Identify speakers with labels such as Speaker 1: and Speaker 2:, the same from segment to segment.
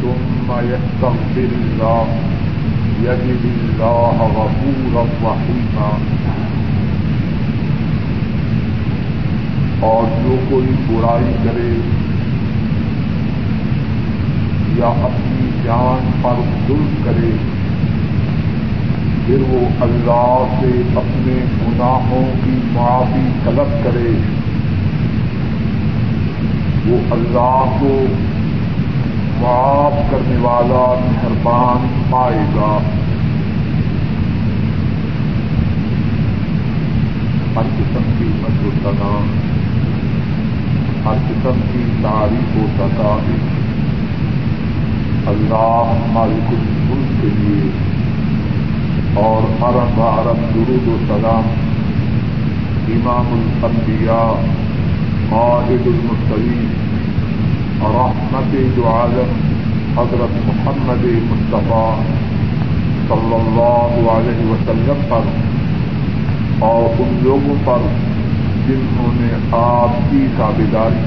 Speaker 1: ثم يستغفر الله، يجد الله غفورا رحيما. اور جو کوئی برائی کرے، یا اپنی جان پر ظلم کرے، پھر وہ اللہ سے اپنے گناہوں کی معافی طلب کرے۔ وہ اللہ کو معاف کرنے والا مہربان پائے گا۔ ہر قسم کی مدد و ہر قسم کی تعریف و تدابیر اللہ مالک الملک کے لیے اور ارب عرب درود و سلام امام الانبیاء، قائد المرسلین۔ رحمت جو عالم حضرت محمد مصطفیٰ صلی اللہ علیہ وسلم پر اور ان لوگوں پر جنہوں نے آپ کی تابیداری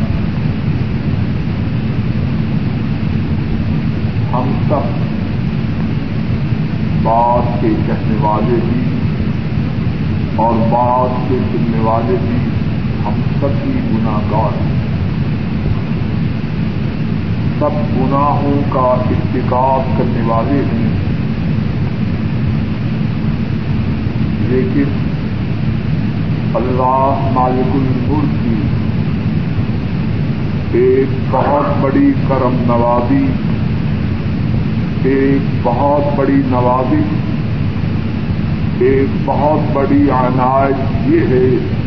Speaker 1: ہم سب بات کے کہنے والے بھی اور بات کے سننے والے بھی ہم سب ہی گناگار ہیں۔ سب گناہوں کا ارتکاب کرنے والے ہیں۔ لیکن اللہ مالک الملک کی ایک بہت بڑی کرم نوازی، ایک بہت بڑی نوازی، ایک بہت بڑی عنایت یہ ہے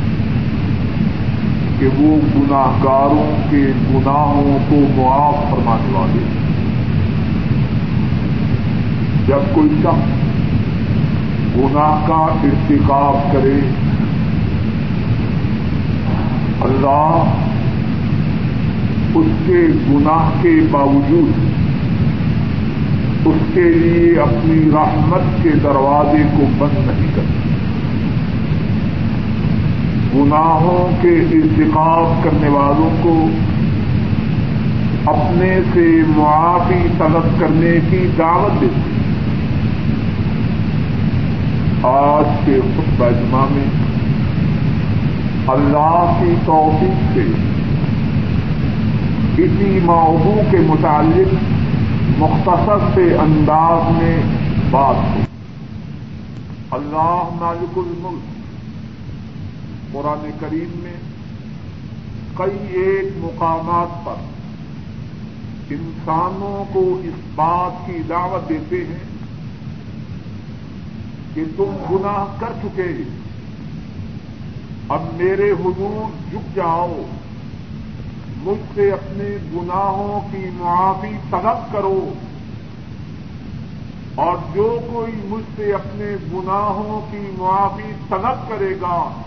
Speaker 1: کہ وہ گناہ گاروں کے گناہوں کو معاف فرمانے والے جب کوئی شخص گناہ کا ارتکاب کرے، اللہ اس کے گناہ کے باوجود اس کے لیے اپنی رحمت کے دروازے کو بند نہیں کرتی گناہوں کے انتخاب کرنے والوں کو اپنے سے معافی طلب کرنے کی دعوت دیتی آج کے خود بجمہ میں اللہ کی توفیق سے اسی موضوع کے متعلق مختصر سے انداز میں بات ہو۔ اللہ مالک الملک۔ قرآن کریم میں کئی ایک مقامات پر انسانوں کو اس بات کی دعوت دیتے ہیں کہ تم گناہ کر چکے اب میرے حضور جھک جاؤ۔ مجھ سے اپنے گناہوں کی معافی طلب کرو۔ اور جو کوئی مجھ سے اپنے گناہوں کی معافی طلب کرے گا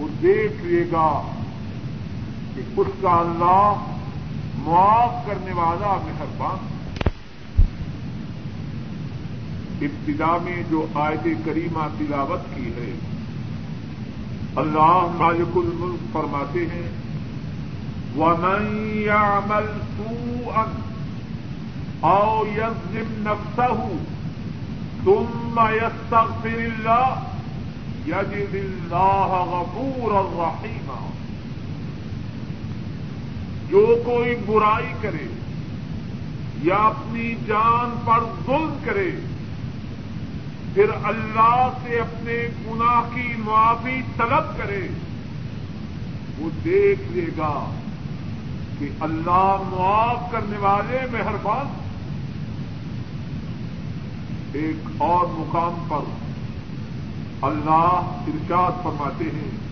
Speaker 1: وہ دیکھ لے گا کہ اس کا اللہ معاف کرنے والا مہربان ابتدا میں جو آیت کریمہ تلاوت کی ہے، اللہ مالک الملک فرماتے ہیں، ومن يعمل سوءا أو يظلم نفسه ثم يستغفر الله يجد الله غفورا رحيما. جو کوئی برائی کرے یا اپنی جان پر ظلم کرے، پھر اللہ سے اپنے گناہ کی معافی طلب کرے، وہ دیکھ لے گا کہ اللہ معاف کرنے والے مہربان ایک اور مقام پر اللہ ارشاد فرماتے ہیں۔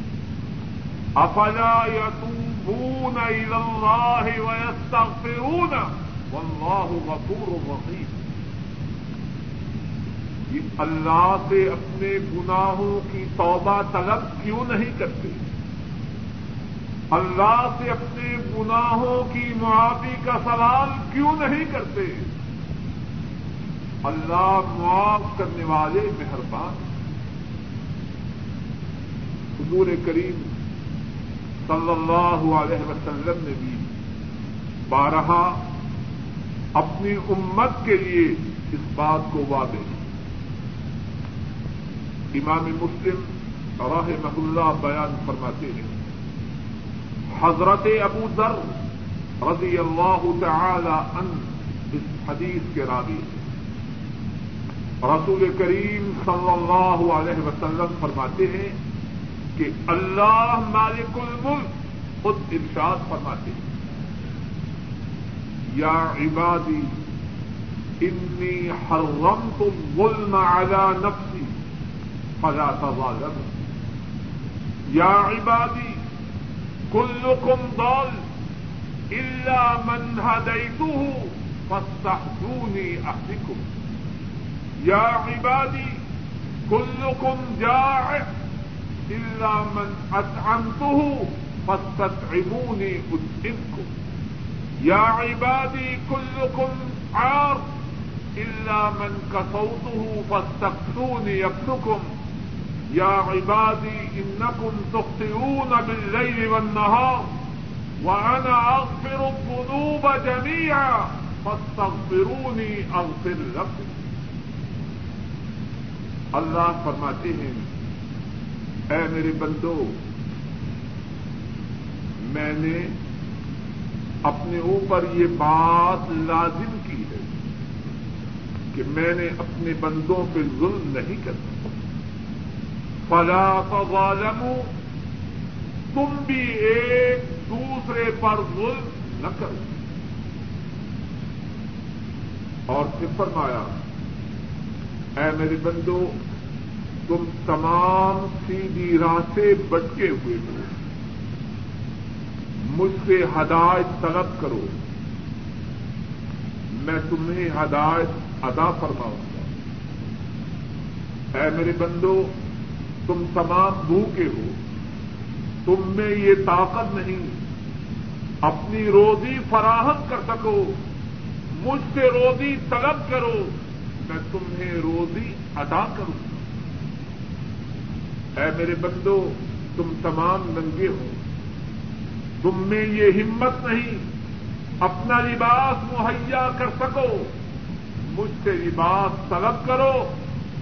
Speaker 1: افلا یتوبون الى اللہ ویستغفرون؟ واللہ غفور رحیم۔ یہ اللہ سے اپنے گناہوں کی توبہ طلب کیوں نہیں کرتے؟ اللہ سے اپنے گناہوں کی معافی کا سوال کیوں نہیں کرتے؟ اللہ معاف کرنے والے مہربان حضور کریم صلی اللہ علیہ وسلم نے بھی بارہا اپنی امت کے لیے اس بات کو واضح امام مسلم راہ اللہ بیان فرماتے ہیں، حضرت ابو ذر رضی اللہ تعالی ان اس حدیث کے راوی رسول کریم صلی اللہ علیہ وسلم فرماتے ہیں کہ اللہ مالک الملک خود ارشاد فرماتے ہیں۔ یا عبادی، انی حرمت الظلم على نفسی، فلا تظالم۔ یا عبادی كلكم ضال إلا من هديته فاستهدوني أهدكم يا عبادي كلكم جائع إلا من أطعمته فاستطعموني أطعمكم. يا عبادي كلكم عار. إلا من كسوته فاستكسوني يكسكم يا عبادي إنكم تخطئون بالليل والنهار. وأنا أغفر الذنوب جميعا فاستغفروني أغفر لكم. اللہ فرماتے ہیں اے میرے بندو، میں نے اپنے اوپر یہ بات لازم کی ہے کہ میں نے اپنے بندوں پہ ظلم نہیں کرنا۔ فلا تظالموا، تم بھی ایک دوسرے پر ظلم نہ کرو۔ اور پھر فرمایا، اے میرے بندو تم تمام سیدھی راہ سے بٹکے ہوئے ہو۔ مجھ سے ہدایت طلب کرو۔ میں تمہیں ہدایت ادا فرماؤں گا۔ اے میرے بندو، تم تمام بھوکے ہو۔ تم میں یہ طاقت نہیں۔ اپنی روزی فراہم کر سکو۔ مجھ سے روزی طلب کرو۔ میں تمہیں روزی ادا کروں اے میرے بندو، تم تمام ننگے ہو۔ تم میں یہ ہمت نہیں، اپنا لباس مہیا کر سکو۔ مجھ سے لباس طلب کرو،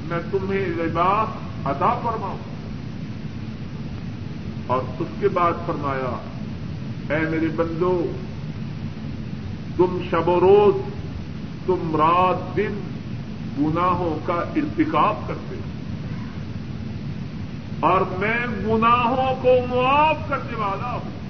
Speaker 1: میں تمہیں لباس ادا فرماؤں۔ اور اس کے بعد فرمایا، اے میرے بندو، تم شب و روز، تم رات دن گناہوں کا ارتکاب کرتے ہو۔ اور میں گناہوں کو معاف کرنے والا ہوں۔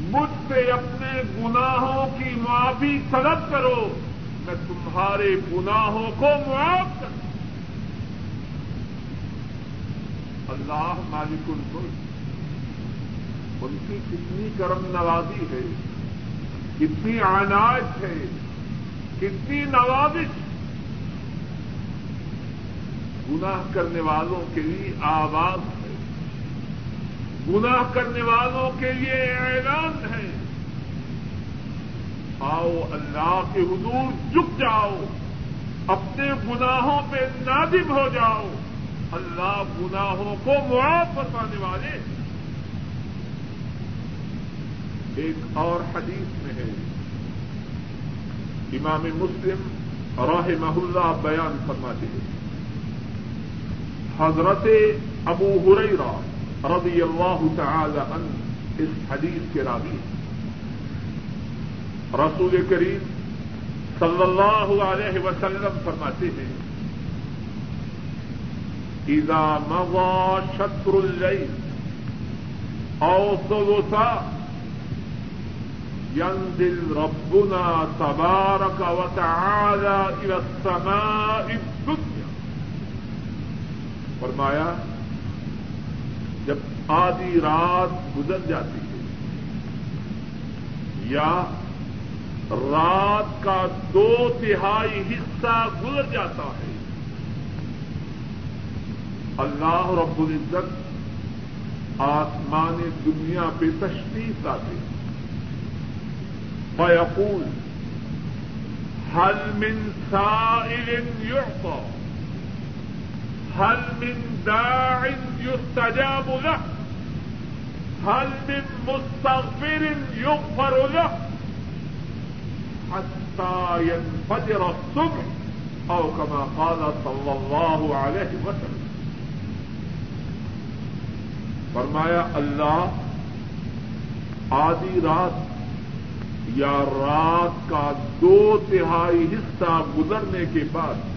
Speaker 1: مجھ سے اپنے گناہوں کی معافی طلب کرو۔ میں تمہارے گناہوں کو معاف کروں اللہ مالک الملک، ان کی کتنی کرم نوازی ہے، کتنی عنایت ہے، کتنی نوازش گناہ کرنے والوں کے لیے آواز ہے۔ گناہ کرنے والوں کے لیے اعلان ہے۔ آؤ اللہ کے حضور جھک جاؤ۔ اپنے گناہوں پہ نادم ہو جاؤ۔ اللہ گناہوں کو معاف فرمانے والے ایک اور حدیث میں ہے۔ امام مسلم راہ محلہ بیان فرماتے ہیں۔ حضرت ابو ہریرا رضی اللہ تعالی عنہ اس حدیث کے راوی رسول کریم صلی اللہ علیہ وسلم فرماتے ہیں، اذا مضى شطر الليل او ثلثا ينزل ربنا تبارك وتعالى الى السماء الدنيا فرمایا، جب آدھی رات گزر جاتی ہے یا رات کا دو تہائی حصہ گزر جاتا ہے، اللہ رب العزت آسمان دنیا پہ تشریف لاتے فیقول حل من سائل يعطى هل من داع يستجاب له؟ هل من مستغفر يغفر له؟ حتى ينفجر الصبح او كما قال صلى الله عليه وسلم. فرمایا، اللہ آدھی رات یا رات کا دو تہائی حصہ گزرنے کے بعد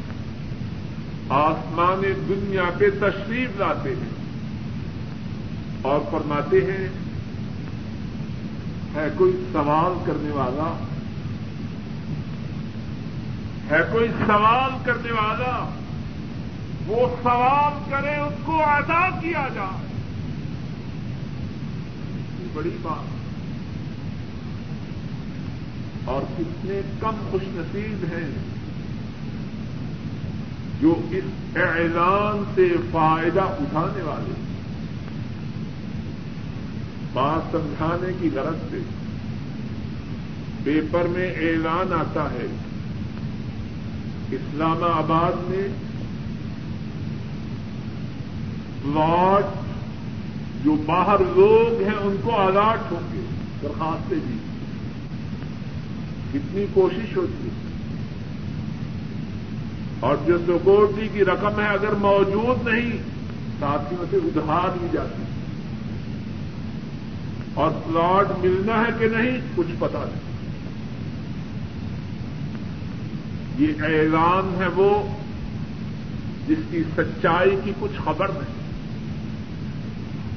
Speaker 1: آسمان دنیا پہ تشریف لاتے ہیں اور فرماتے ہیں، ہے کوئی سوال کرنے والا؟ ہے کوئی سوال کرنے والا؟ وہ سوال کرے، اس کو ادا کیا جائے۔ بڑی بات اور کتنے کم خوش نصیب ہیں۔ جو اس اعلان سے فائدہ اٹھانے والے بات سمجھانے کی غرض سے پیپر میں اعلان آتا ہے، اسلام آباد میں پلاٹ جو باہر لوگ ہیں ان کو الاٹ ہوں گے، درخواستیں بھی کتنی کوشش ہوتی ہے۔ اور جو سیکورٹی کی رقم ہے اگر موجود نہیں، ساتھیوں سے ادھار لی جاتی۔ اور پلاٹ ملنا ہے کہ نہیں، کچھ پتا نہیں۔ یہ اعلان ہے وہ جس کی سچائی کی کچھ خبر نہیں۔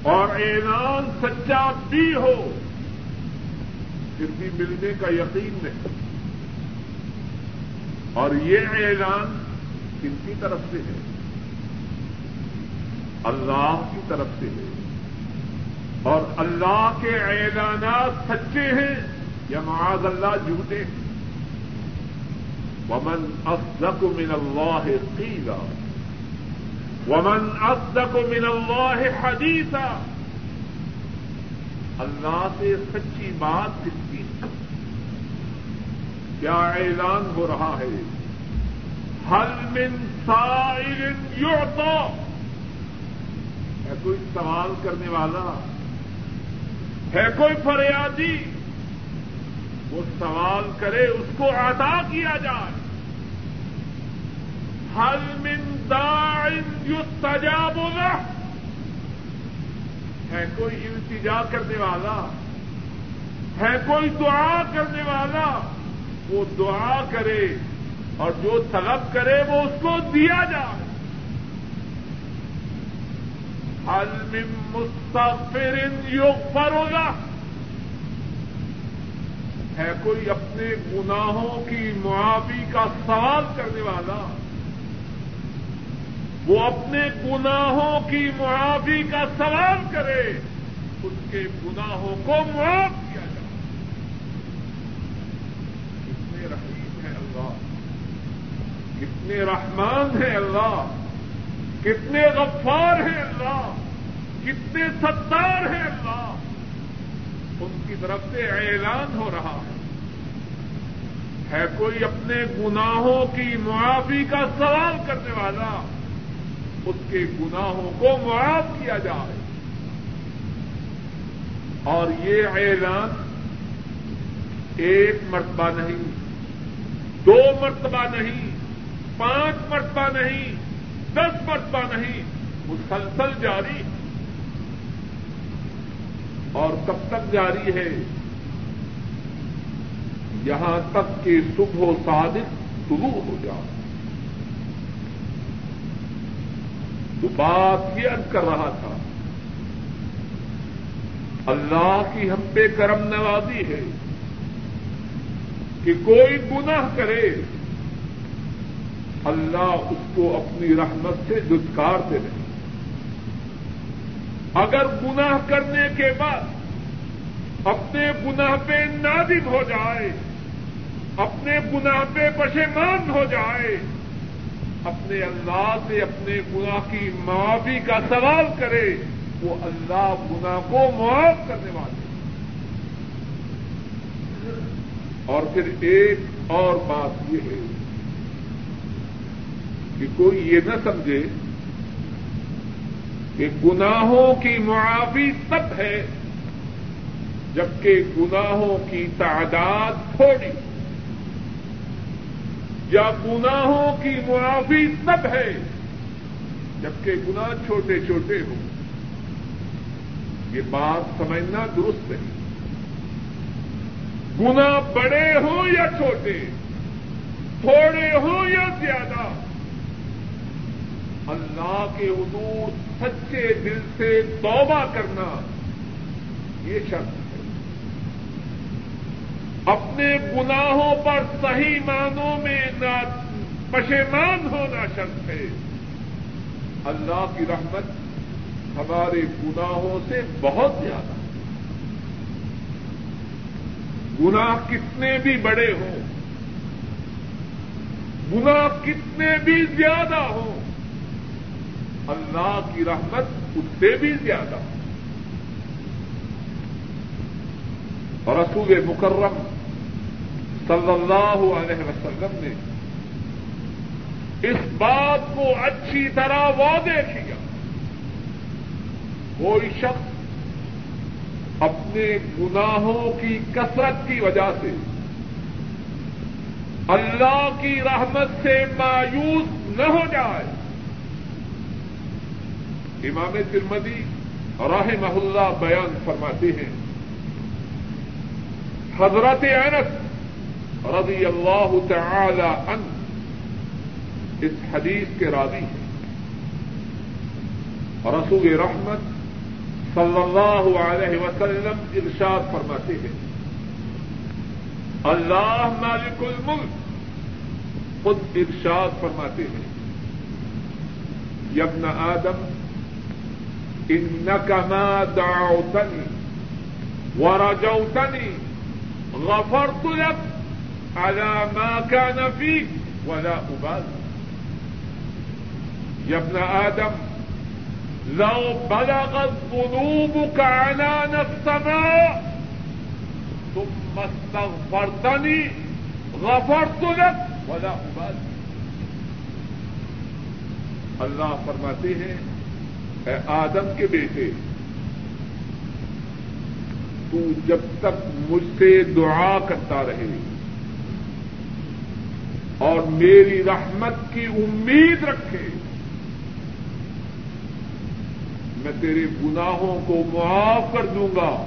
Speaker 1: اور اعلان سچا بھی ہو، پھر بھی ملنے کا یقین نہیں۔ اور یہ اعلان کن کی طرف سے ہے۔ اللہ کی طرف سے ہے۔ اور اللہ کے اعلانات سچے ہیں یا معاذ اللہ جھوٹے ہیں۔ ومن اصدق من اللہ قیلا ومن اصدق من اللہ حدیثا اللہ سے سچی بات کس کی؟ کیا اعلان ہو رہا ہے؟ ہل من سائل یعطا ہے کوئی سوال کرنے والا؟ ہے کوئی فریادی؟ وہ سوال کرے اس کو عطا کیا جائے۔ ہل من داعن یستجاب له؟ ہے کوئی التجا کرنے والا؟ ہے کوئی دعا کرنے والا؟ وہ دعا کرے۔ اور جو طلب کرے وہ اس کو دیا جائے۔ حل مستفر یوگ پر ہوگا ہے کوئی اپنے گناہوں کی معافی کا سوال کرنے والا؟ وہ اپنے گناہوں کی معافی کا سوال کرے، اس کے گناہوں کو معاف کیا جائے کتنے رحیم ہے اللہ کتنے رحمان ہیں اللہ، کتنے غفار ہیں اللہ، کتنے ستار ہیں اللہ۔ ان کی طرف سے اعلان ہو رہا ہے۔ ہے کوئی اپنے گناہوں کی معافی کا سوال کرنے والا، اس کے گناہوں کو معاف کیا جائے۔ اور یہ اعلان ایک مرتبہ نہیں، دو مرتبہ نہیں پانچ مرتبہ نہیں، دس مرتبہ نہیں، مسلسل جاری۔ اور کب تک جاری ہے؟ یہاں تک کہ صبح و صادق شروع ہو جائے۔ تو بات یہ عرض کر رہا تھا، اللہ کی ہم پہ کرم نوازی ہے کہ کوئی گناہ کرے۔ اللہ اس کو اپنی رحمت سے دتکارتے رہے اگر گناہ کرنے کے بعد اپنے گناہ پہ نادم ہو جائے، اپنے گناہ پہ پشیمان ہو جائے، اپنے اللہ سے اپنے گناہ کی معافی کا سوال کرے، وہ اللہ گناہ کو معاف کرنے والے۔ اور پھر ایک اور بات یہ ہے کہ کوئی یہ نہ سمجھے کہ گناہوں کی معافی تب ہے جبکہ گناہوں کی تعداد تھوڑی یا گناہوں کی معافی تب ہے جبکہ گناہ چھوٹے چھوٹے ہوں۔ یہ بات سمجھنا درست ہے گنا بڑے ہوں یا چھوٹے، تھوڑے ہوں یا زیادہ؟ اللہ کے حضور سچے دل سے توبہ کرنا یہ شرط ہے۔ اپنے گناہوں پر صحیح معنوں میں نہ پشیمان ہونا شرط ہے۔ اللہ کی رحمت ہمارے گناہوں سے بہت زیادہ گناہ کتنے بھی بڑے ہوں، گناہ کتنے بھی زیادہ ہوں اللہ کی رحمت اس سے بھی زیادہ۔ اور رسول مکرم صلی اللہ علیہ وسلم نے اس بات کو اچھی طرح واضح کیا۔ کوئی شخص اپنے گناہوں کی کثرت کی وجہ سے اللہ کی رحمت سے مایوس نہ ہو جائے امام ترمدی راہ محلہ بیان فرماتے ہیں۔ حضرت انس رضی اللہ تعالی ان اس حدیث کے راضی ہیں۔ رسول رحمت صلی اللہ علیہ وسلم ارشاد فرماتے ہیں۔ اللہ مالک الملک خود ارشاد فرماتے ہیں۔ یبن آدم انك ما دعوتني ورجوتني غفرت لك على ما كان فيك ولا أبالي. يا ابن آدم، لو بلغت ذنوبك عنان السماء ثم استغفرتني غفرت لك ولا أبالي. اللہ فرماتے ہیں اے آدم کے بیٹے۔ تو جب تک مجھ سے دعا کرتا رہے اور میری رحمت کی امید رکھے، میں تیرے گناہوں کو معاف کر دوں گا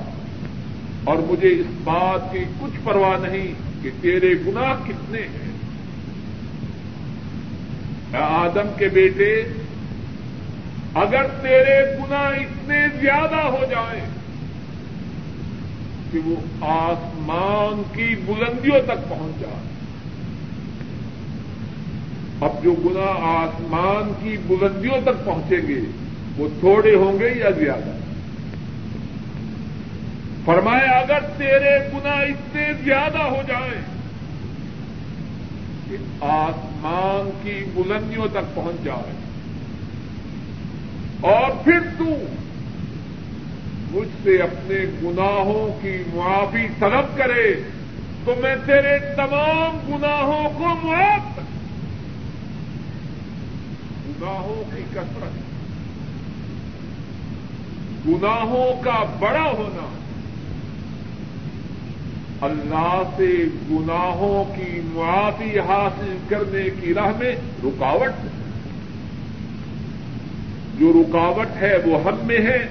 Speaker 1: اور مجھے اس بات کی کچھ پرواہ نہیں کہ تیرے گناہ کتنے ہیں۔ آدم کے بیٹے اگر تیرے گناہ اتنے زیادہ ہو جائیں کہ وہ آسمان کی بلندیوں تک پہنچ جائے اب جو گنا آسمان کی بلندیوں تک پہنچیں گے، وہ تھوڑے ہوں گے یا زیادہ؟ فرمائے اگر تیرے گنا اتنے زیادہ ہو جائیں کہ آسمان کی بلندیوں تک پہنچ جائے اور پھر تو مجھ سے اپنے گناہوں کی معافی طلب کرے تو میں تیرے تمام گناہوں کو معاف کر گناہوں کی کثرت۔ گناہوں کا بڑا ہونا۔ اللہ سے گناہوں کی معافی حاصل کرنے کی راہ میں رکاوٹ۔ ہے جو رکاوٹ ہے وہ ہم میں ہے،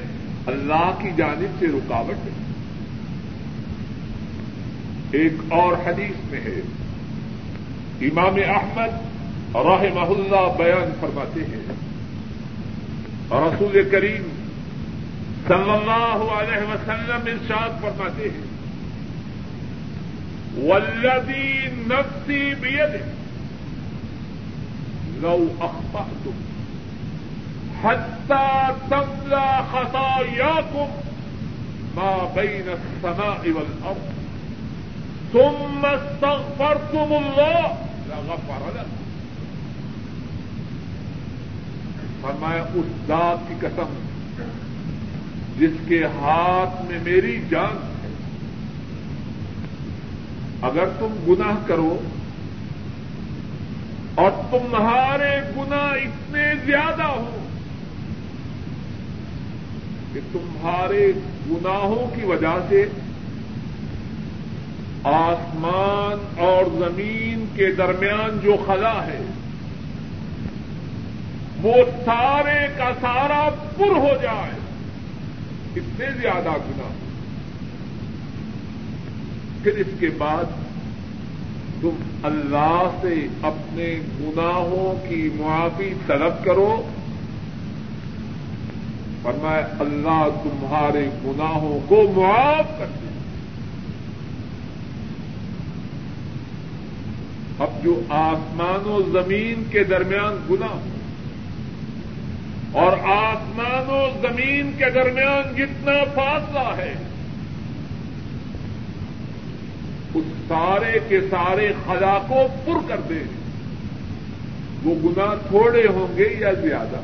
Speaker 1: اللہ کی جانب سے رکاوٹ ہے۔ ایک اور حدیث میں ہے۔ امام احمد رحمہ اللہ بیان فرماتے ہیں۔ رسول کریم صلی اللہ علیہ وسلم ارشاد فرماتے ہیں۔ ولدی نفسی بید لو اخطأتم حتى تملا خطاياكم ما بين السماء والارض ثم استغفرتم الله. لغفر لكم فرمایا، اس ذات کی قسم جس کے ہاتھ میں میری جان ہے۔ اگر تم گناہ کرو اور تمہارے گناہ اتنے زیادہ ہو کہ تمہارے گناہوں کی وجہ سے آسمان اور زمین کے درمیان جو خلا ہے، وہ سارے کا سارا پر ہو جائے۔ اتنے زیادہ گنا پھر اس کے بعد تم اللہ سے اپنے گناہوں کی معافی طلب کرو۔ فرمائے اللہ تمہارے گناہوں کو معاف کر دے۔ اب جو آسمان و زمین کے درمیان گنا اور آسمان و زمین کے درمیان جتنا فاصلہ ہے، اس سارے کے سارے خلا کو پر کر دے۔ وہ گنا تھوڑے ہوں گے یا زیادہ؟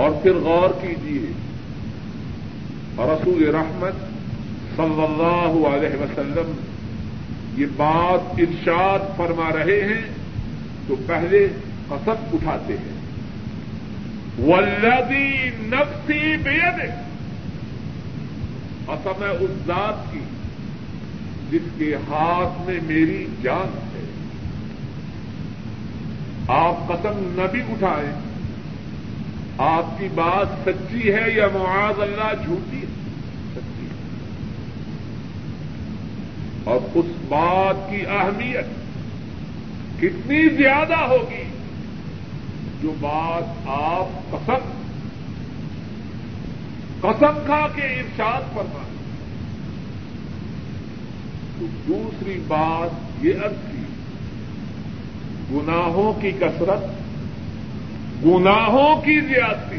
Speaker 1: اور پھر غور کیجیے رسول رحمت صلی اللہ علیہ وسلم یہ بات ارشاد فرما رہے ہیں تو پہلے قسم اٹھاتے ہیں۔ ولدی نفسی بید قسم ہے اس ذات کی جس کے ہاتھ میں میری جان ہے۔ آپ قسم نہ بھی اٹھائیں۔ آپ کی بات سچی ہے یا معاذ اللہ جھوٹی ہے؟ اور اس بات کی اہمیت کتنی زیادہ ہوگی جو بات آپ قسم قسم کھا کے ارشاد فرمائیں تو دوسری بات یہ ارد کی، گناہوں کی کثرت گناہوں کی زیادتی،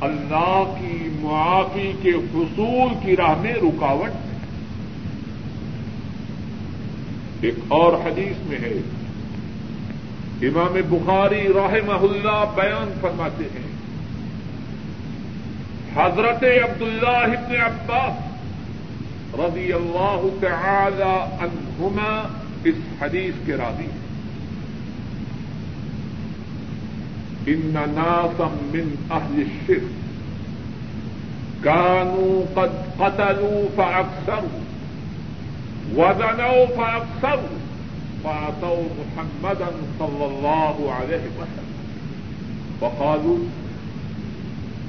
Speaker 1: اللہ کی معافی کے حصول کی راہ میں رکاوٹ ایک اور حدیث میں ہے۔ امام بخاری رحمہ اللہ بیان فرماتے ہیں۔ حضرت عبداللہ ابن عباس رضی اللہ تعالی عنہما اس حدیث کے راضی ہیں۔ ان ناسا من اهل الشرك كانوا قد قتلوا فاكثروا وزنوا فاكثروا فاتوا محمدا صلى الله عليه وسلم وقالوا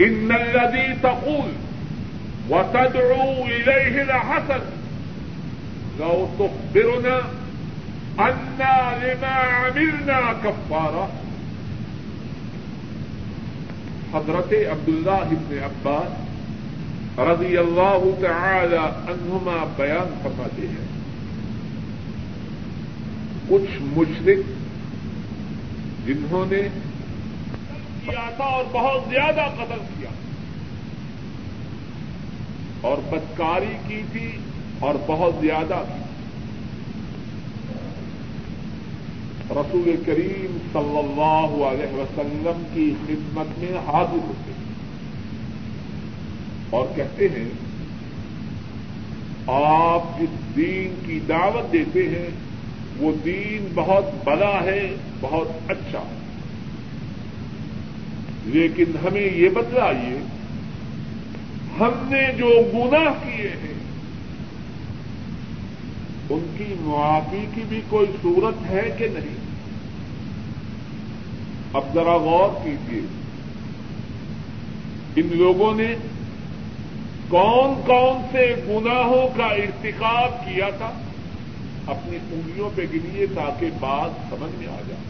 Speaker 1: ان الذي تقول وتدعو اليه لحسن لو تخبرنا انا لما عملنا كفاره حضرت عبداللہ ابن عباس رضی اللہ تعالی عنہما بیان فرماتے ہیں۔ کچھ مشرق جنہوں نے کیا تھا اور بہت زیادہ قتل کیا۔ اور بدکاری کی تھی اور بہت زیادہ کی رسول کریم صلی اللہ علیہ وسلم کی خدمت میں حاضر ہوتے ہیں۔ اور کہتے ہیں، آپ جس دین کی دعوت دیتے ہیں، وہ دین بہت بڑا ہے، بہت اچھا۔ ہے لیکن ہمیں یہ بتلائیے، ہم نے جو گناہ کیے ہیں ان کی معافی کی بھی کوئی صورت ہے کہ نہیں؟ اب ذرا غور کیجیے ان لوگوں نے کون کون سے گناہوں کا ارتکاب کیا تھا؟ اپنی انگلیوں پہ گنیے تاکہ بات سمجھ میں آ جائے۔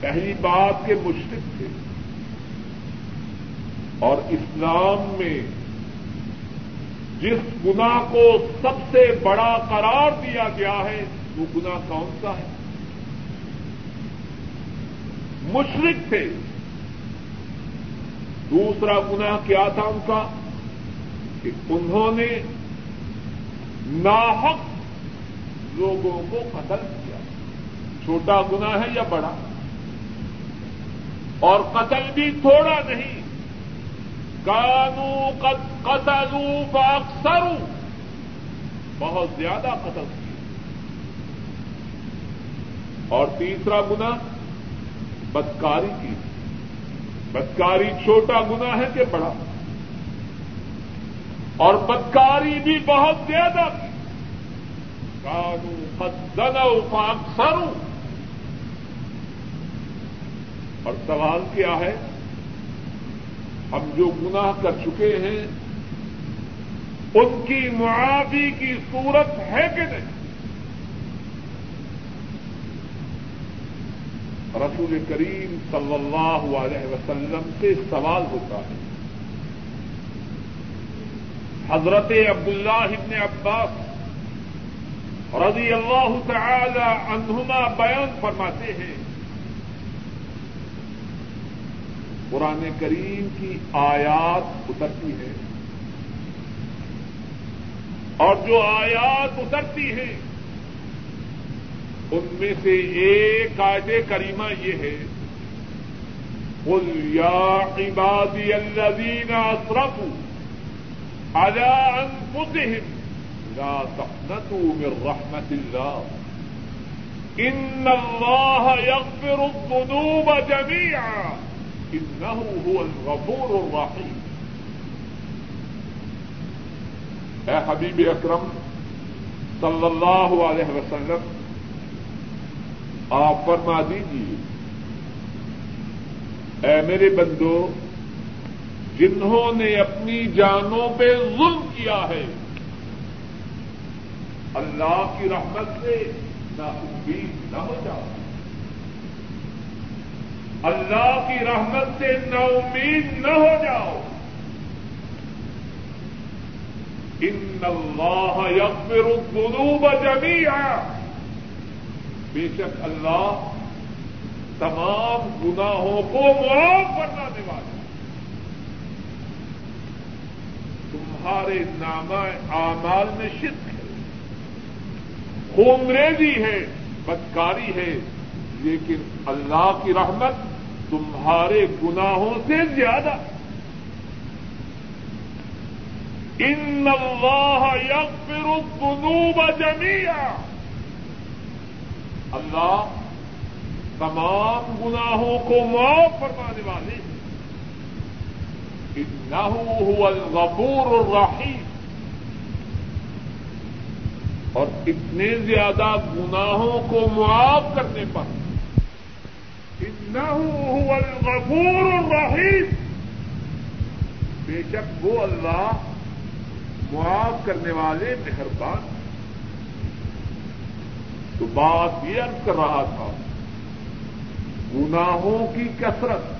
Speaker 1: پہلی بات کے مشرق تھے۔ اور اسلام میں جس گنا کو سب سے بڑا قرار دیا گیا ہے، وہ گنا کون سا ہے؟ مشرق تھے۔ دوسرا گنا کیا تھا ان کا؟ کہ انہوں نے ناحق لوگوں کو قتل کیا۔ چھوٹا گنا ہے یا بڑا؟ اور قتل بھی تھوڑا نہیں کانو قتلو فاکثرو بہت زیادہ قتل کیے۔ اور تیسرا گنا بدکاری کی۔ بدکاری چھوٹا گنا ہے کہ بڑا۔ اور بدکاری بھی بہت زیادہ کی۔ کانو فدنو فاکثرو اور سوال کیا ہے؟ ہم جو گناہ کر چکے ہیں، ان کی معافی کی صورت ہے کہ نہیں؟ رسول کریم صلی اللہ علیہ وسلم سے سوال ہوتا ہے، حضرت عبداللہ ابن عباس رضی اللہ تعالی عنہما بیان فرماتے ہیں قرآن کریم کی آیات اترتی ہے اور جو آیات اترتی ہیں، ان میں سے ایک آیت کریمہ یہ ہے، قل یا عبادی الذین اسرفوا على انفسهم لا تقنطوا من رحمت الله ان الله يغفر الذنوب جميعا انه هو الغفور الرحيم. اے حبیب اکرم صلی اللہ علیہ وسلم، آپ فرما دیجیے اے میرے بندو، جنہوں نے اپنی جانوں پہ ظلم کیا ہے، اللہ کی رحمت سے نہ امید نہ ہو جاؤ اللہ کی رحمت سے نہ امید نہ ہو جاؤ۔ ان اللہ یغفر الذنوب جميعا بے شک اللہ تمام گناہوں کو معاف کرنا والا تمہارے نام اعمال میں شرک ہے۔ خونریزی ہے، بدکاری ہے، لیکن اللہ کی رحمت تمہارے گناہوں سے زیادہ۔ ان اللہ یغفر الذنوب جميعا۔ اللہ تمام گناہوں کو معاف فرمانے والے ہیں۔ هو الغفور الرحیم اور اتنے زیادہ گناہوں کو معاف کرنے پر هو الغفور الرحیم۔ بے شک وہ اللہ معاف کرنے والے مہربان تو بات یہ عرض کر رہا تھا، گناہوں کی کثرت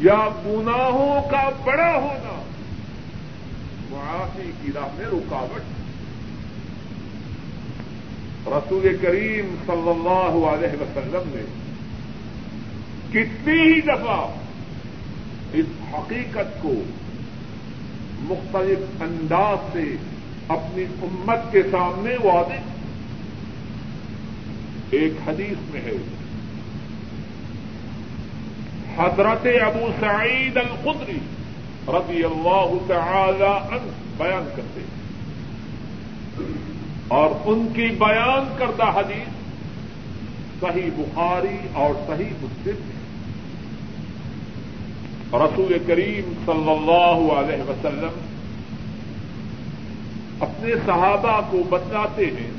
Speaker 1: یا گناہوں کا بڑا ہونا، معافی کی راہ میں رکاوٹ۔ رسول کریم صلی اللہ علیہ وسلم نے کتنی ہی دفعہ اس حقیقت کو مختلف انداز سے اپنی امت کے سامنے واضح ایک حدیث میں ہے، حضرت ابو سعید القدری رضی اللہ تعالی عنہ بیان کرتے ہیں۔ اور ان کی بیان کردہ حدیث صحیح بخاری اور صحیح مسلم ہے۔ رسول کریم صلی اللہ علیہ وسلم اپنے صحابہ کو بتاتے ہیں،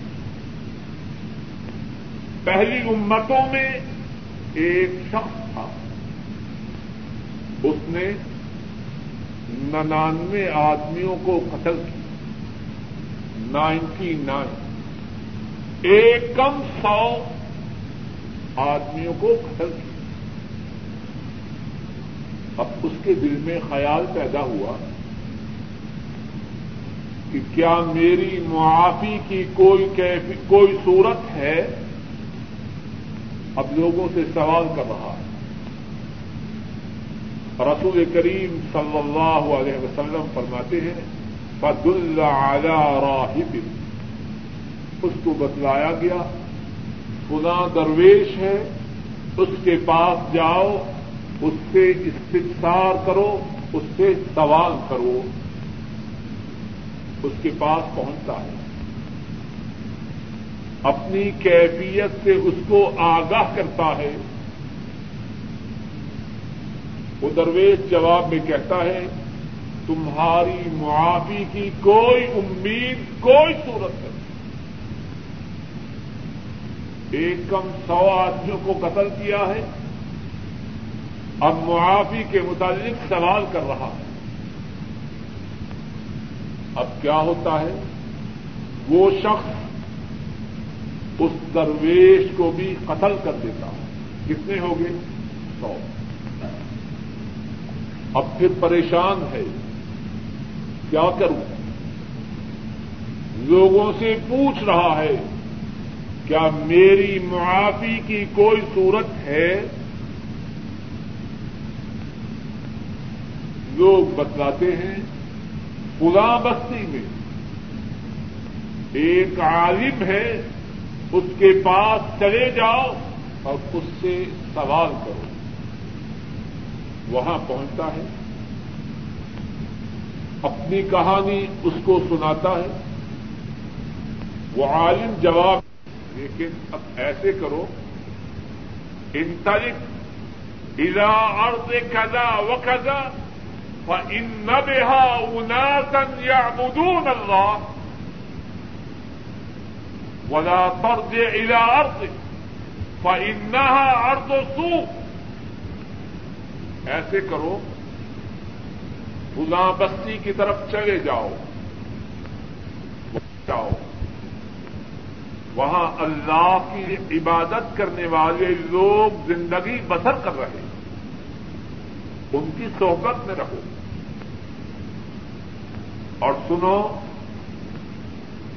Speaker 1: پہلی امتوں میں ایک شخص تھا۔ اس نے ننانوے آدمیوں کو قتل کیا۔ نائنٹی نائن ایک کم سو آدمیوں کو قتل کیا۔ اب اس کے دل میں خیال پیدا ہوا کہ کیا میری معافی کی کوئی کوئی صورت ہے؟ اب لوگوں سے سوال کر رہا ہے رسول کریم صلی اللہ علیہ وسلم فرماتے ہیں فد اللہ راہب اس کو بتلایا گیا خدا درویش ہے، اس کے پاس جاؤ اس سے استفسار کرو، اس سے سوال کرو، اس کے پاس پہنچتا ہے۔ اپنی کیفیت سے اس کو آگاہ کرتا ہے۔ وہ درویش جواب میں کہتا ہے، تمہاری معافی کی کوئی امید، کوئی صورت نہیں۔ ایک کم سو آدمیوں کو قتل کیا ہے۔ اب معافی کے متعلق سوال کر رہا ہے۔ اب کیا ہوتا ہے؟ وہ شخص اس درویش کو بھی قتل کر دیتا ہے۔ کتنے ہو گئے سو۔ اب پھر پریشان ہے۔ کیا کروں؟ لوگوں سے پوچھ رہا ہے، کیا میری معافی کی کوئی صورت ہے؟ لوگ بتلاتے ہیں پلا بستی میں۔ ایک عالم ہے، اس کے پاس چلے جاؤ اور اس سے سوال کرو۔ وہاں پہنچتا ہے۔ اپنی کہانی اس کو سناتا ہے۔ وہ عالم جواب، لیکن اب ایسے کرو۔ ان تاریخ ادا ارد کدا و کدا ان نبا اناسن یا مدون اللہ ولا فرد الا ارد فانها ارض سوء ایسے کرو فلاں بستی کی طرف چلے جاؤ جاؤ۔ وہاں اللہ کی عبادت کرنے والے لوگ زندگی بسر کر رہے ہیں۔ ان کی صحبت میں رہو۔ اور سنو،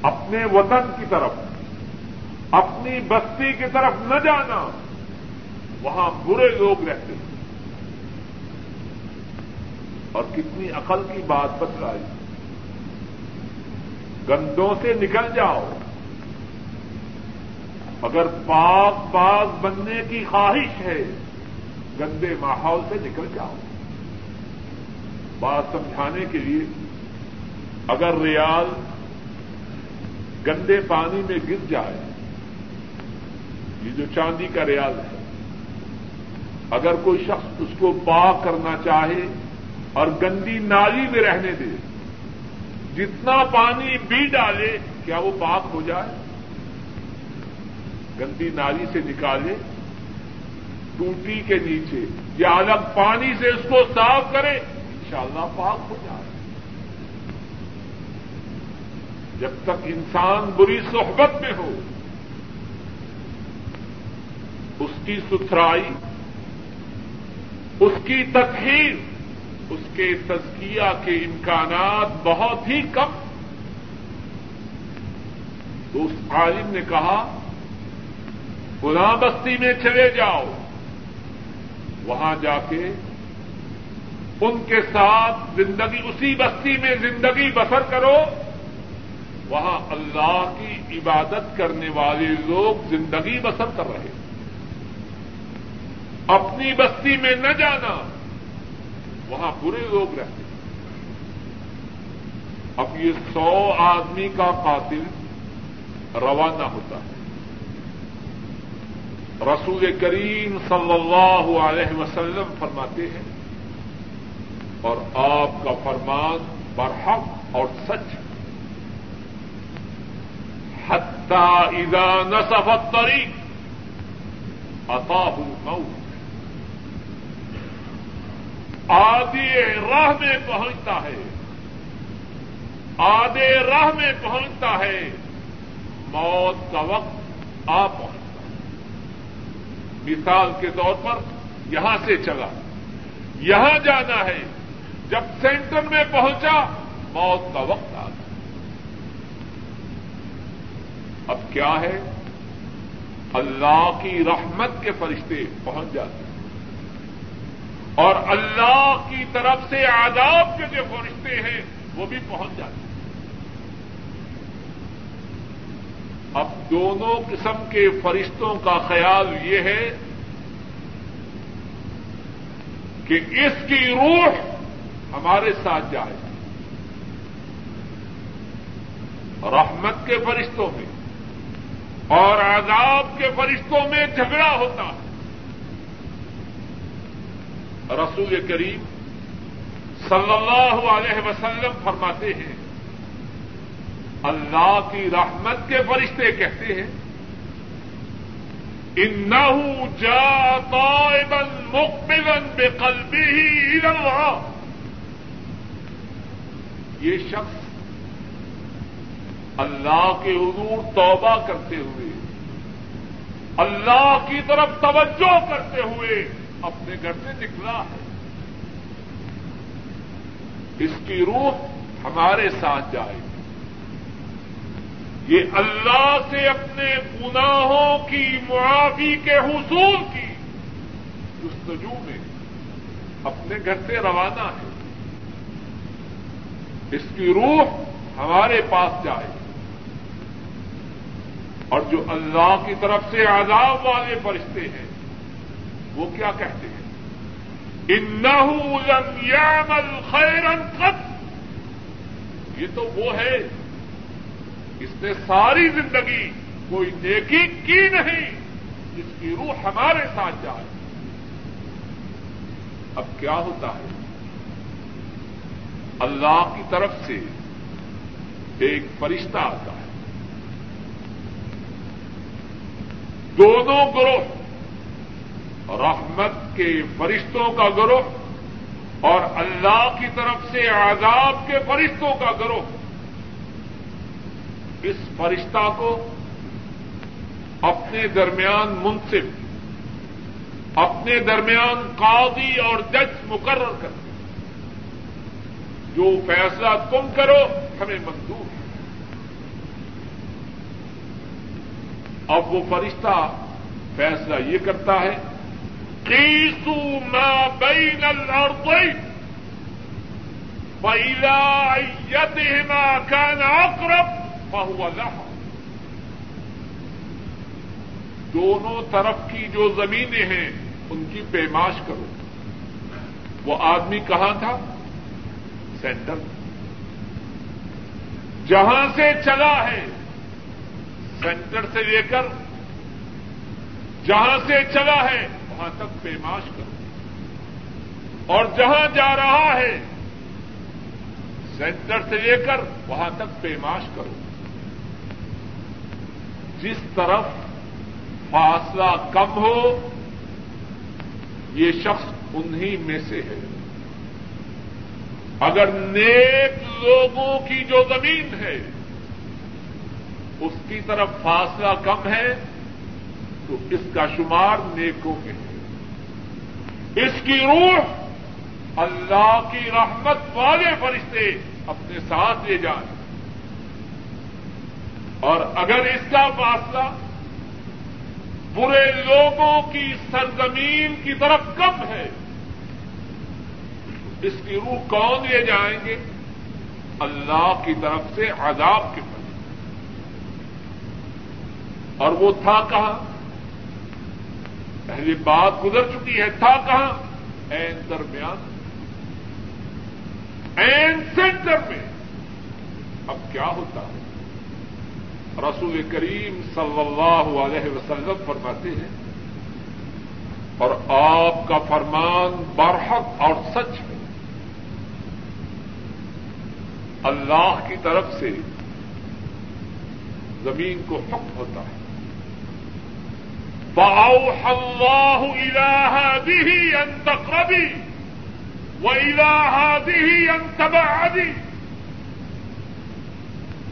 Speaker 1: اپنے وطن کی طرف، اپنی بستی کی طرف نہ جانا، وہاں برے لوگ رہتے ہیں۔ اور کتنی عقل کی بات بتلائی گندوں سے نکل جاؤ۔ اگر پاک باغ بننے کی خواہش ہے، گندے ماحول سے نکل جاؤ۔ بات سمجھانے کے لیے اگر ریال گندے پانی میں گر جائے، یہ جو چاندی کا ریال ہے، اگر کوئی شخص اس کو پاک کرنا چاہے اور گندی نالی میں رہنے دے، جتنا پانی بھی ڈالے، کیا وہ پاک ہو جائے؟ گندی نالی سے نکالے، ٹوٹی کے نیچے، یا الگ پانی سے اس کو صاف کرے انشاءاللہ پاک ہو جائے۔ جب تک انسان بری صحبت میں ہو، اس کی ستھرائی، اس کی تخیر اس کے تزکیہ کے امکانات بہت ہی کم۔ تو اس عالم نے کہا گنا بستی میں چلے جاؤ، وہاں جا کے ان کے ساتھ زندگی، اسی بستی میں زندگی بسر کرو۔ وہاں اللہ کی عبادت کرنے والے لوگ زندگی بسر کر رہے اپنی بستی میں نہ جانا، وہاں برے لوگ رہتے اب یہ سو آدمی کا قاتل روانہ ہوتا ہے۔ رسول کریم صلی اللہ علیہ وسلم فرماتے ہیں اور آپ کا فرمان برحق اور سچ۔ حتہ اذا نصف الطريق اتاه الموت آدھی راہ میں پہنچتا ہے۔ آدھے راہ میں پہنچتا ہے۔ موت کا وقت آ پہنچتا مثال کے طور پر یہاں سے چلا۔ یہاں جانا ہے۔ جب سینٹر میں پہنچا، موت کا وقت آ گیا۔ اب کیا ہے؟ اللہ کی رحمت کے فرشتے پہنچ جاتے ہیں۔ اور اللہ کی طرف سے آداب کے جو فرشتے ہیں، وہ بھی پہنچ جاتے ہیں۔ اب دونوں قسم کے فرشتوں کا خیال یہ ہے کہ اس کی روح ہمارے ساتھ جائے۔ رحمت کے فرشتوں میں اور عذاب کے فرشتوں میں جھگڑا ہوتا ہے۔ رسول کریم صلی اللہ علیہ وسلم فرماتے ہیں، اللہ کی رحمت کے فرشتے کہتے ہیں انه جاء طائبا مقبلا بقلبه الى الله یہ شخص اللہ کے حضور توبہ کرتے ہوئے، اللہ کی طرف توجہ کرتے ہوئے اپنے گھر سے نکلا ہے۔ اس کی روح ہمارے ساتھ جائے۔ یہ اللہ سے اپنے گناہوں کی معافی کے حصول کی جستجو میں اپنے گھر سے روانہ ہے۔ اس کی روح ہمارے پاس جائے۔ اور جو اللہ کی طرف سے عذاب والے فرشتے ہیں، وہ کیا کہتے ہیں؟ انہو لم یعمل خیرن قط۔ یہ تو وہ ہے اس نے ساری زندگی کوئی نیکی کی نہیں، جس کی روح ہمارے ساتھ جائے۔ اب کیا ہوتا ہے؟ اللہ کی طرف سے ایک فرشتہ آتا ہے۔ دونوں گروہ، رحمت کے فرشتوں کا گروہ اور اللہ کی طرف سے عذاب کے فرشتوں کا گروہ۔ اس فرشتہ کو اپنے درمیان منصف، اپنے درمیان قاضی اور جج مقرر کر جو فیصلہ تم کرو، ہمیں منظور ہے۔ اب وہ فرشتہ فیصلہ یہ کرتا ہے کیسو ما بین الارضین فإلى أيتهما كان أقرب اللہ دونوں طرف کی جو زمینیں ہیں، ان کی پیماش کرو۔ وہ آدمی کہاں تھا؟ سینٹر جہاں سے چلا ہے، سینٹر سے لے کر جہاں سے چلا ہے، وہاں تک پیماش کرو۔ اور جہاں جا رہا ہے، سینٹر سے لے کر وہاں تک پیماش کرو۔ جس طرف فاصلہ کم ہو، یہ شخص انہی میں سے ہے۔ اگر نیک لوگوں کی جو زمین ہے اس کی طرف فاصلہ کم ہے، تو اس کا شمار نیکوں میں ہے اس کی روح اللہ کی رحمت والے فرشتے اپنے ساتھ لے جائیں۔ اور اگر اس کا فاصلہ برے لوگوں کی سرزمین کی طرف کم ہے اس کی روح کون لے جائیں گے؟ اللہ کی طرف سے عذاب کے پر اور وہ تھا کہاں؟ پہلی بات گزر چکی ہے، تھا کہاں؟ این درمیان۔ این سینٹر میں۔ اب کیا ہوتا ہے؟ رسول کریم صلی اللہ علیہ وسلم فرماتے ہیں، اور آپ کا فرمان برحق اور سچ ہے۔ اللہ کی طرف سے زمین کو حق ہوتا ہے۔ اللہ الہ بھی انتقربی و الہ بھی انتبادی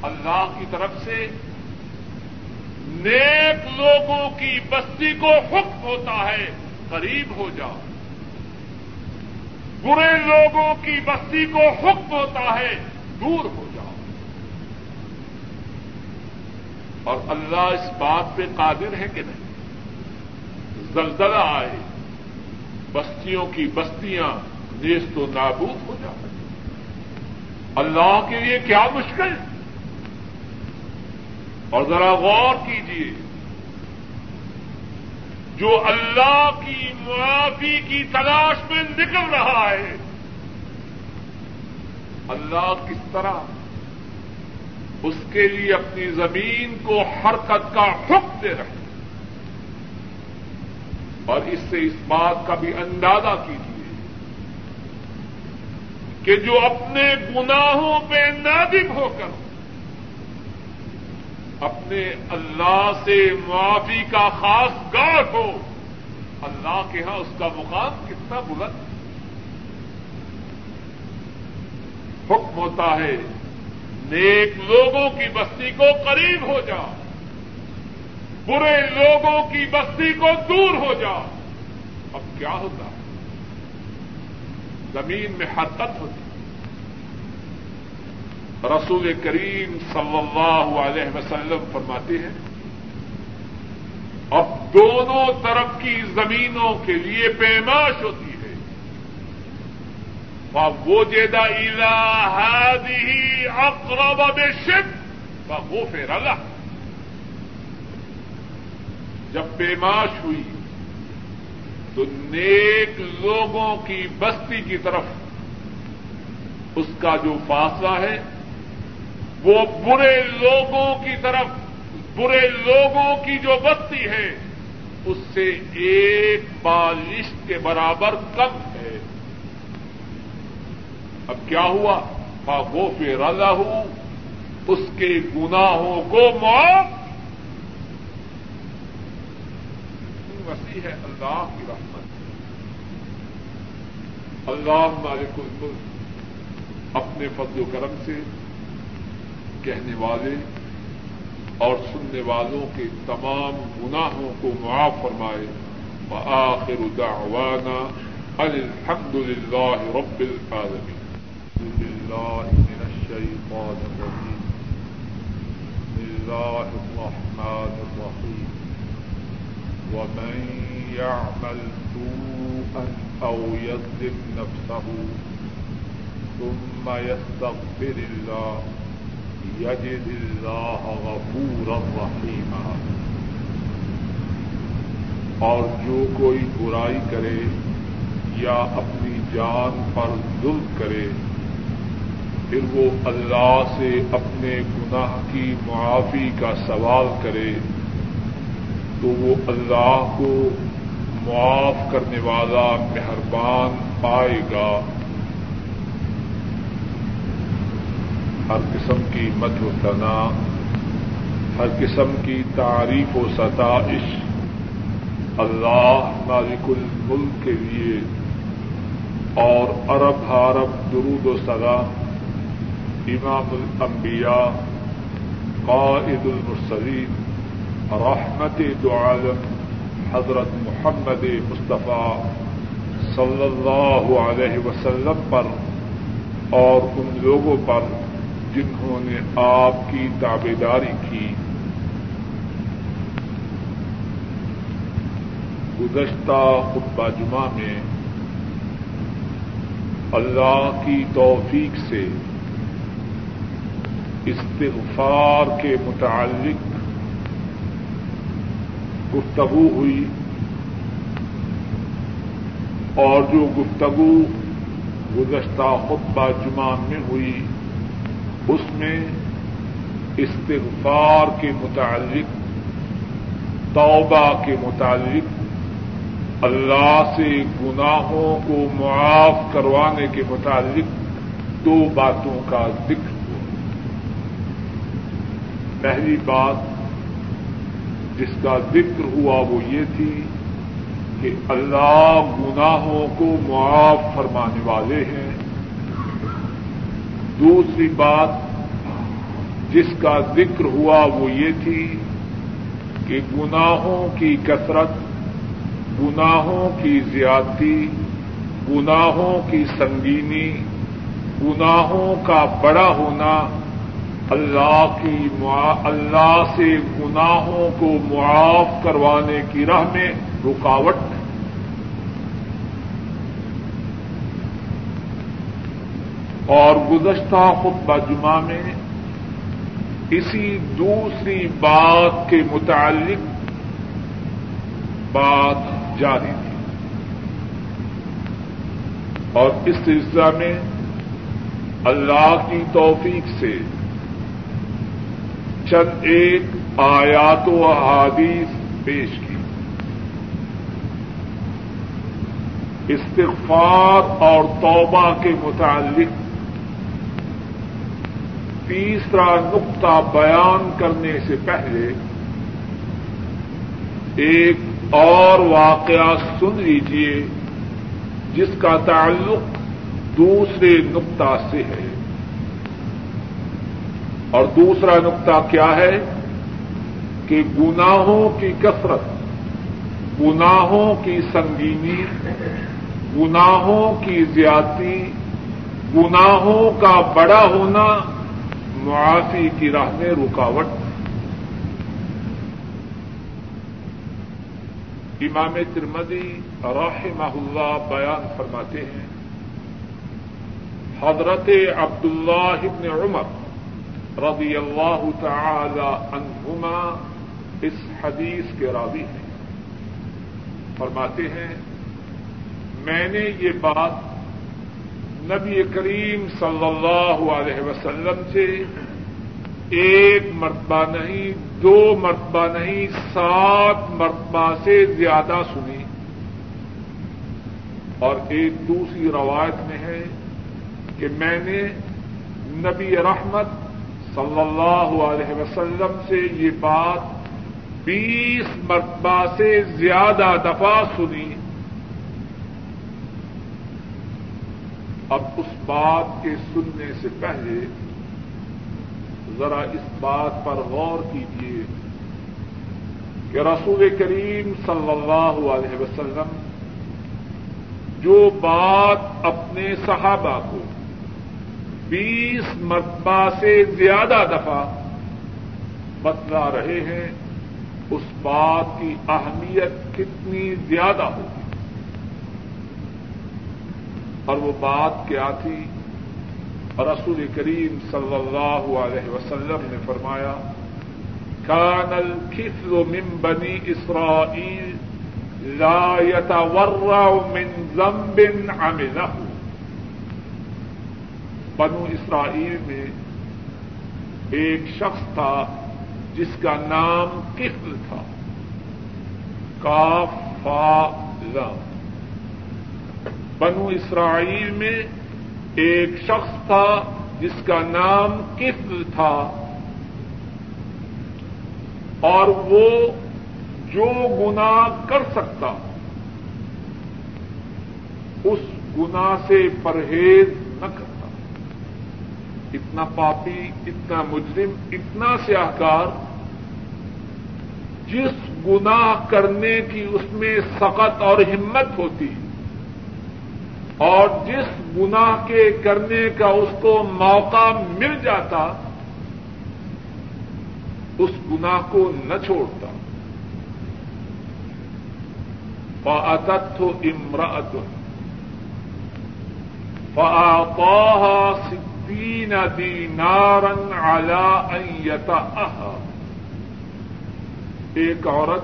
Speaker 1: اللہ کی طرف سے نیک لوگوں کی بستی کو حکم ہوتا ہے، قریب ہو جاؤ۔ برے لوگوں کی بستی کو حکم ہوتا ہے دور ہو جاؤ۔ اور اللہ اس بات پہ قادر ہے کہ نہیں؟ زلزلہ آئے، بستیوں کی بستیاں نیست و نابود ہو جائیں اللہ کے لیے کیا مشکل؟ اور ذرا غور کیجیے جو اللہ کی معافی کی تلاش میں نکل رہا ہے اللہ کس طرح اس کے لیے اپنی زمین کو حرکت کا حکم دے رہے اور اس سے اس بات کا بھی اندازہ کیجیے کہ جو اپنے گناہوں پہ نادم ہو کر اپنے اللہ سے معافی کا خاص گاہ ہو، اللہ کے ہاں اس کا مقام کتنا بلند حکم ہوتا ہے، نیک لوگوں کی بستی کو قریب ہو جا، برے لوگوں کی بستی کو دور ہو جا۔ اب کیا ہوتا ہے؟ زمین میں حرکت ہوتی رسول کریم صلی اللہ علیہ وسلم فرماتے ہیں، اب دونوں طرف کی زمینوں کے لیے پیماش ہوتی ہے۔ وہ جیدا ہی اقرب بے شک وہ پھر جب پیماش ہوئی تو نیک لوگوں کی بستی کی طرف اس کا جو فاصلہ ہے وہ برے لوگوں کی طرف، برے لوگوں کی جو بستی ہے، اس سے ایک بالش کے برابر کم اب کیا ہوا؟ وہ پہ رضا ہوں، اس کے گناہوں کو معاف۔ وسیع ہے اللہ کی رحمت۔ اللہ مالک الملک اپنے فضل و کرم سے کہنے والے اور سننے والوں کے تمام گناہوں کو معاف فرمائے۔ وآخر دعوانا الحمد للہ رب العالمين بالله من الشيطان الرجيم. بسم الله الرحمن الرحيم. ومن يعمل سوءا أو يظلم نفسه، ثم يستغفر الله، يجد الله غفورا رحيما. اور جو کوئی برائی کرے یا اپنی جان پر ظلم کرے پھر وہ اللہ سے اپنے گناہ کی معافی کا سوال کرے تو وہ اللہ کو معاف کرنے والا مہربان پائے گا۔ ہر قسم کی مت و تنا ہر قسم کی تعریف و ستائش اللہ مالک الملک کے لیے اور عرب حرب درود و سگا امام الانبیاء قائد المرسلین رحمت دعالم حضرت محمد مصطفیٰ صلی اللہ علیہ وسلم پر اور ان لوگوں پر جنہوں نے آپ کی تابے داری کی۔ گزشتہ خطبہ جمعہ میں اللہ کی توفیق سے استغفار کے متعلق گفتگو ہوئی اور جو گفتگو گزشتہ خطبہ جمعہ میں ہوئی، اس میں استغفار کے متعلق، توبہ کے متعلق، اللہ سے گناہوں کو معاف کروانے کے متعلق دو باتوں کا ذکر پہلی بات جس کا ذکر ہوا وہ یہ تھی کہ اللہ گناہوں کو معاف فرمانے والے ہیں۔ دوسری بات جس کا ذکر ہوا وہ یہ تھی کہ گناہوں کی کثرت، گناہوں کی زیادتی، گناہوں کی سنگینی، گناہوں کا بڑا ہونا اللہ کی اللہ سے گناہوں کو معاف کروانے کی راہ میں رکاوٹ اور گزشتہ خطبہ جمعہ میں اسی دوسری بات کے متعلق بات جاری تھی۔ اور اس سلسلہ میں اللہ کی توفیق سے چند ایک آیات و احادیث پیش کی۔ استغفار اور توبہ کے متعلق تیسرا نقطہ بیان کرنے سے پہلے ایک اور واقعہ سن لیجیے جس کا تعلق دوسرے نقطہ سے ہے۔ اور دوسرا نقطہ کیا ہے کہ گناہوں کی کثرت، گناہوں کی سنگینی، گناہوں کی زیادتی، گناہوں کا بڑا ہونا معافی کی راہ میں رکاوٹ۔ امام ترمدی رحمہ اللہ بیان فرماتے ہیں، حضرت عبداللہ ابن عمر رضی اللہ تعالی عنہما اس حدیث کے راوی ہیں۔ فرماتے ہیں، میں نے یہ بات نبی کریم صلی اللہ علیہ وسلم سے ایک مرتبہ نہیں، دو مرتبہ نہیں، سات مرتبہ سے زیادہ سنی۔ اور ایک دوسری روایت میں ہے کہ میں نے نبی رحمت صلی اللہ علیہ وسلم سے یہ بات بیس مرتبہ سے زیادہ دفعہ سنی اب اس بات کے سننے سے پہلے ذرا اس بات پر غور کیجیے کہ رسول کریم صلی اللہ علیہ وسلم جو بات اپنے صحابہ کو بیس مرتبہ سے زیادہ دفعہ بتلا رہے ہیں، اس بات کی اہمیت کتنی زیادہ ہوگی۔ اور وہ بات کیا تھی؟ رسول کریم صلی اللہ علیہ وسلم نے فرمایا، کان الکفل من بنی اسرائیل لا يتورع من ذنب عمله بنو اسرائیل میں ایک شخص تھا جس کا نام کفل تھا کاف فا لام بنو اسرائیل میں ایک شخص تھا جس کا نام کفل تھا، اور وہ جو گنا کر سکتا، اس گنا سے پرہیز اتنا پاپی، اتنا مجرم، اتنا سیاہکار، جس گناہ کرنے کی اس میں سخت اور ہمت ہوتی اور جس گناہ کے کرنے کا اس کو موقع مل جاتا، اس گناہ کو نہ چھوڑتا۔ فعت امراط فعطاها ستین دینارا على ان ایک عورت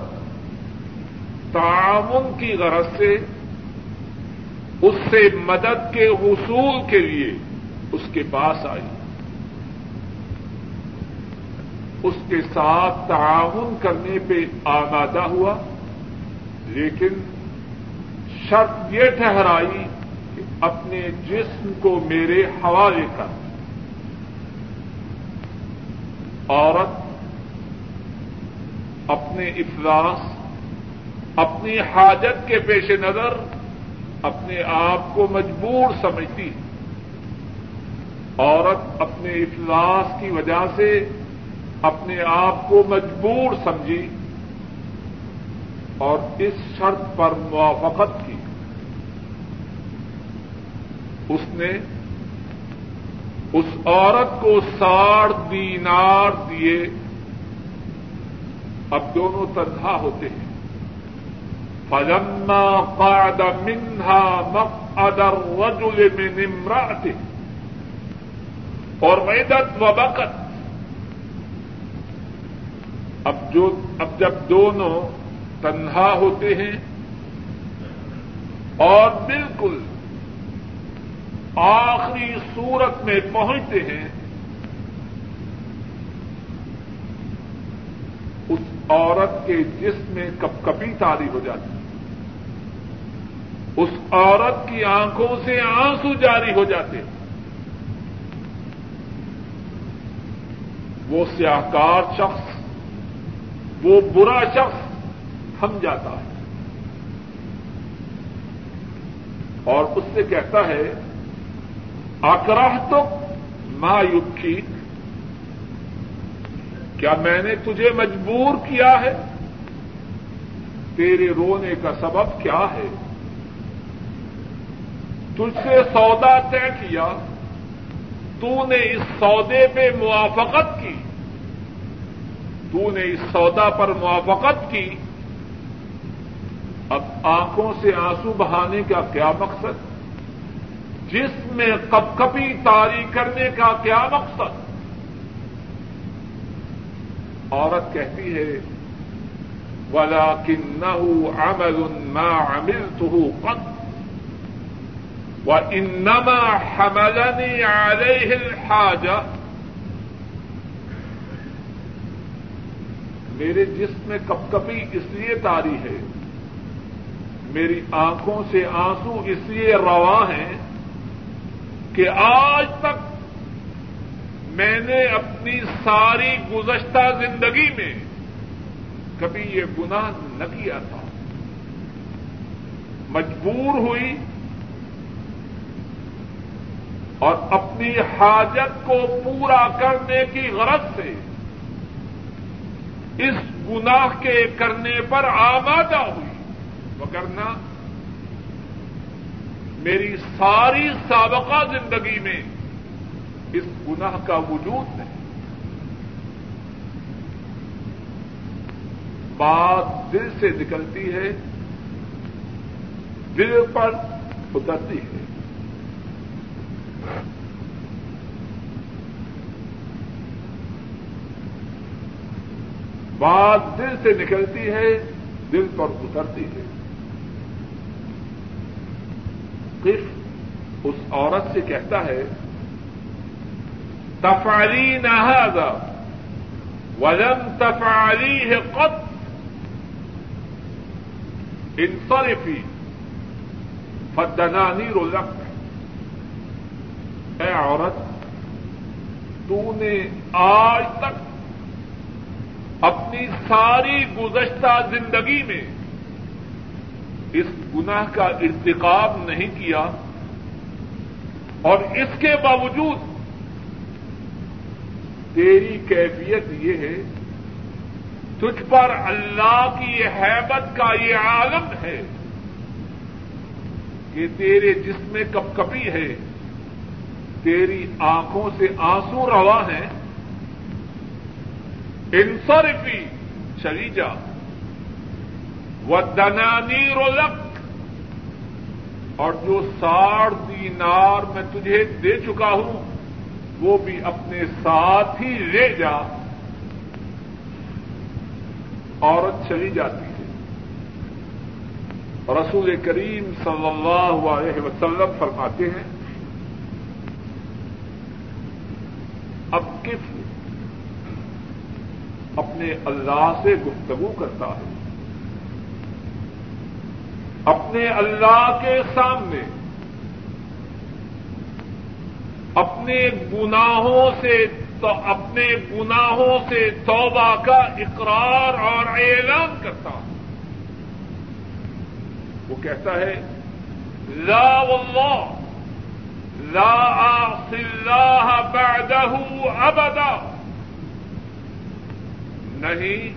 Speaker 1: تعاون کی غرض سے اس سے مدد کے حصول کے لیے اس کے پاس آئی. اس کے ساتھ تعاون کرنے پہ آمادہ ہوا، لیکن شرط یہ ٹھہرائی اپنے جسم کو میرے حوالے کر۔ عورت اپنے افلاس، اپنی حاجت کے پیش نظر اپنے آپ کو مجبور سمجھتی عورت اپنے افلاس کی وجہ سے اپنے آپ کو مجبور سمجھی اور اس شرط پر موافقت کی۔ اس نے اس عورت کو ساڑھ دینار دیے۔ اب دونوں تنہا ہوتے ہیں۔ فلما قعد منها مقعد الرجل من امرأته اور ویدت و بقت اب جو، اب جب دونوں تنہا ہوتے ہیں اور بالکل آخری صورت میں پہنچتے ہیں، اس عورت کے جسم میں کپ کپی تاری ہو جاتی، اس عورت کی آنکھوں سے آنسو جاری ہو جاتے ہیں وہ سیاہکار شخص، وہ برا شخص تھم جاتا ہے۔ اور اس سے کہتا ہے آکراہ تو ماں یوکی کیا میں نے تجھے مجبور کیا ہے؟ تیرے رونے کا سبب کیا ہے؟ تجھ سے سودا طے کیا تو نے اس سودے پہ موافقت کی۔ تو نے اس سودا پر موافقت کی۔ اب آنکھوں سے آنسو بہانے کا کیا مقصد؟ جس میں کپ کپی تاری کرنے کا کیا مقصد؟ عورت کہتی ہے ولا کن عمل ما عملته قط وانما حملني عليه الحاجه میرے جسم میں کپ کپی اس لیے تاری ہے، میری آنکھوں سے آنسو اس لیے رواں ہیں کہ آج تک میں نے اپنی ساری گزشتہ زندگی میں کبھی یہ گناہ نہ کیا تھا۔ مجبور ہوئی اور اپنی حاجت کو پورا کرنے کی غرض سے اس گناہ کے کرنے پر آمادہ ہوئی۔ وگرنہ میری ساری سابقہ زندگی میں اس گناہ کا وجود نہیں۔ بات دل سے نکلتی ہے، دل پر اترتی ہے۔ بات دل سے نکلتی ہے، دل پر اترتی ہے۔ قف اس عورت سے کہتا ہے تفالی نہ ولم تفالی ہے قط. انصرفی فدنانی رولک اے عورت تو نے آج تک اپنی ساری گزشتہ زندگی میں اس گناہ کا ارتقاب نہیں کیا اور اس کے باوجود تیری کیفیت یہ ہے، تجھ پر اللہ کی حیبت کا یہ عالم ہے کہ تیرے جسم میں کپ کپی ہے، تیری آنکھوں سے آنسو روا ہیں۔ انصرفی چلی جا و دنانی رولک اور جو ساڑھ دینار میں تجھے دے چکا ہوں، وہ بھی اپنے ساتھ ہی لے جا۔ عورت چلی جاتی ہے۔ رسول کریم صلی اللہ علیہ وسلم فرماتے ہیں، اب کس اپنے اللہ سے گفتگو کرتا ہے۔ اپنے اللہ کے سامنے، اپنے گناہوں سے تو، اپنے گناہوں سے توبہ کا اقرار اور اعلان کرتا ہے وہ کہتا ہے، لا واللہ، لا آصی اللہ بعدہ ابدا۔ نہیں،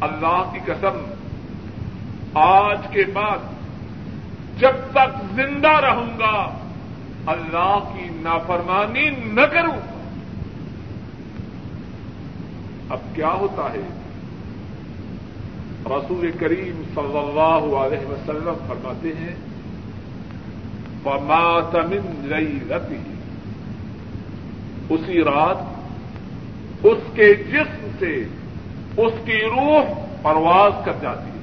Speaker 1: اللہ کی قسم، آج کے بعد جب تک زندہ رہوں گا، اللہ کی نافرمانی نہ کروں۔ اب کیا ہوتا ہے؟ رسول کریم صلی اللہ علیہ وسلم فرماتے ہیں فماتمن لئی رتی اسی رات، اس کے جسم سے اس کی روح پرواز کر جاتی۔ ہے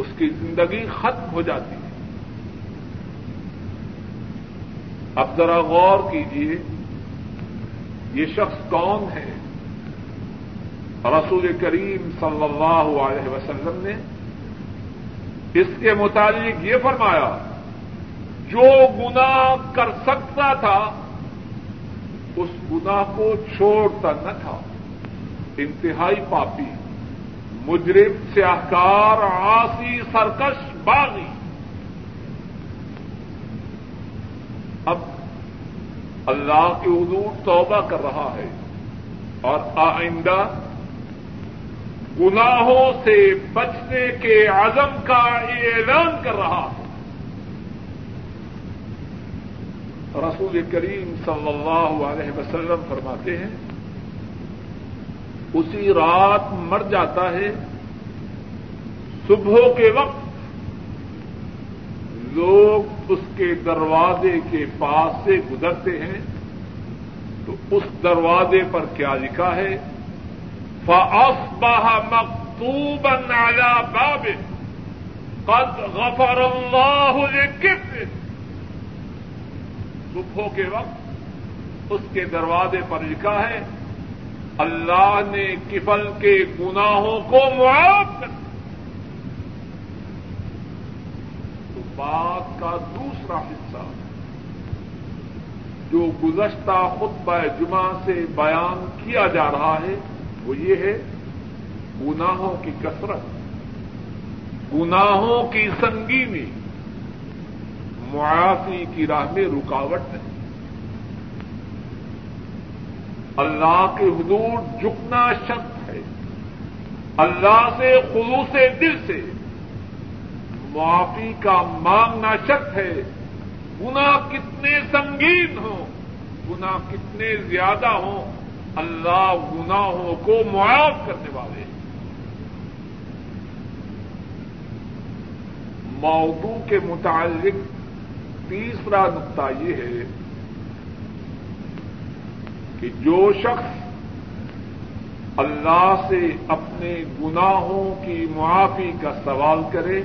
Speaker 1: اس کی زندگی ختم ہو جاتی ہے۔ اب ذرا غور کیجیے یہ شخص کون ہے؟ رسول کریم صلی اللہ علیہ وسلم نے اس کے متعلق یہ فرمایا، جو گناہ کر سکتا تھا، اس گناہ کو چھوڑتا نہ تھا۔ انتہائی پاپی۔ مجرم، سیاہکار آسی سرکش، باغی۔ اب اللہ کے حضور توبہ کر رہا ہے اور آئندہ گناہوں سے بچنے کے عزم کا اعلان کر رہا ہے۔ رسول کریم صلی اللہ علیہ وسلم فرماتے ہیں اسی رات مر جاتا ہے۔ صبح کے وقت لوگ اس کے دروازے کے پاس سے گزرتے ہیں۔ تو اس دروازے پر کیا لکھا ہے؟ فاصبح مکتوبا على باب قد غفر الله لكفر صبح کے وقت اس کے دروازے پر لکھا ہے اللہ نے کفل کے گناہوں کو معاف کر تو بات کا دوسرا حصہ، جو گزشتہ خطبہ جمعہ سے بیان کیا جا رہا ہے، وہ یہ ہے، گناہوں کی کثرت، گناہوں کی سنگینی، معافی کی راہ میں رکاوٹ نہیں اللہ کے حضور جھکنا شخص ہے۔ اللہ سے خلوص دل سے معافی کا مانگنا شخص ہے۔ گنا کتنے سنگین ہوں گنا کتنے زیادہ ہوں۔ اللہ گناہوں کو معاف کرنے والے ہیں۔ موضوع کے متعلق تیسرا نقطہ یہ ہے کہ جو شخص اللہ سے اپنے گناہوں کی معافی کا سوال کرے،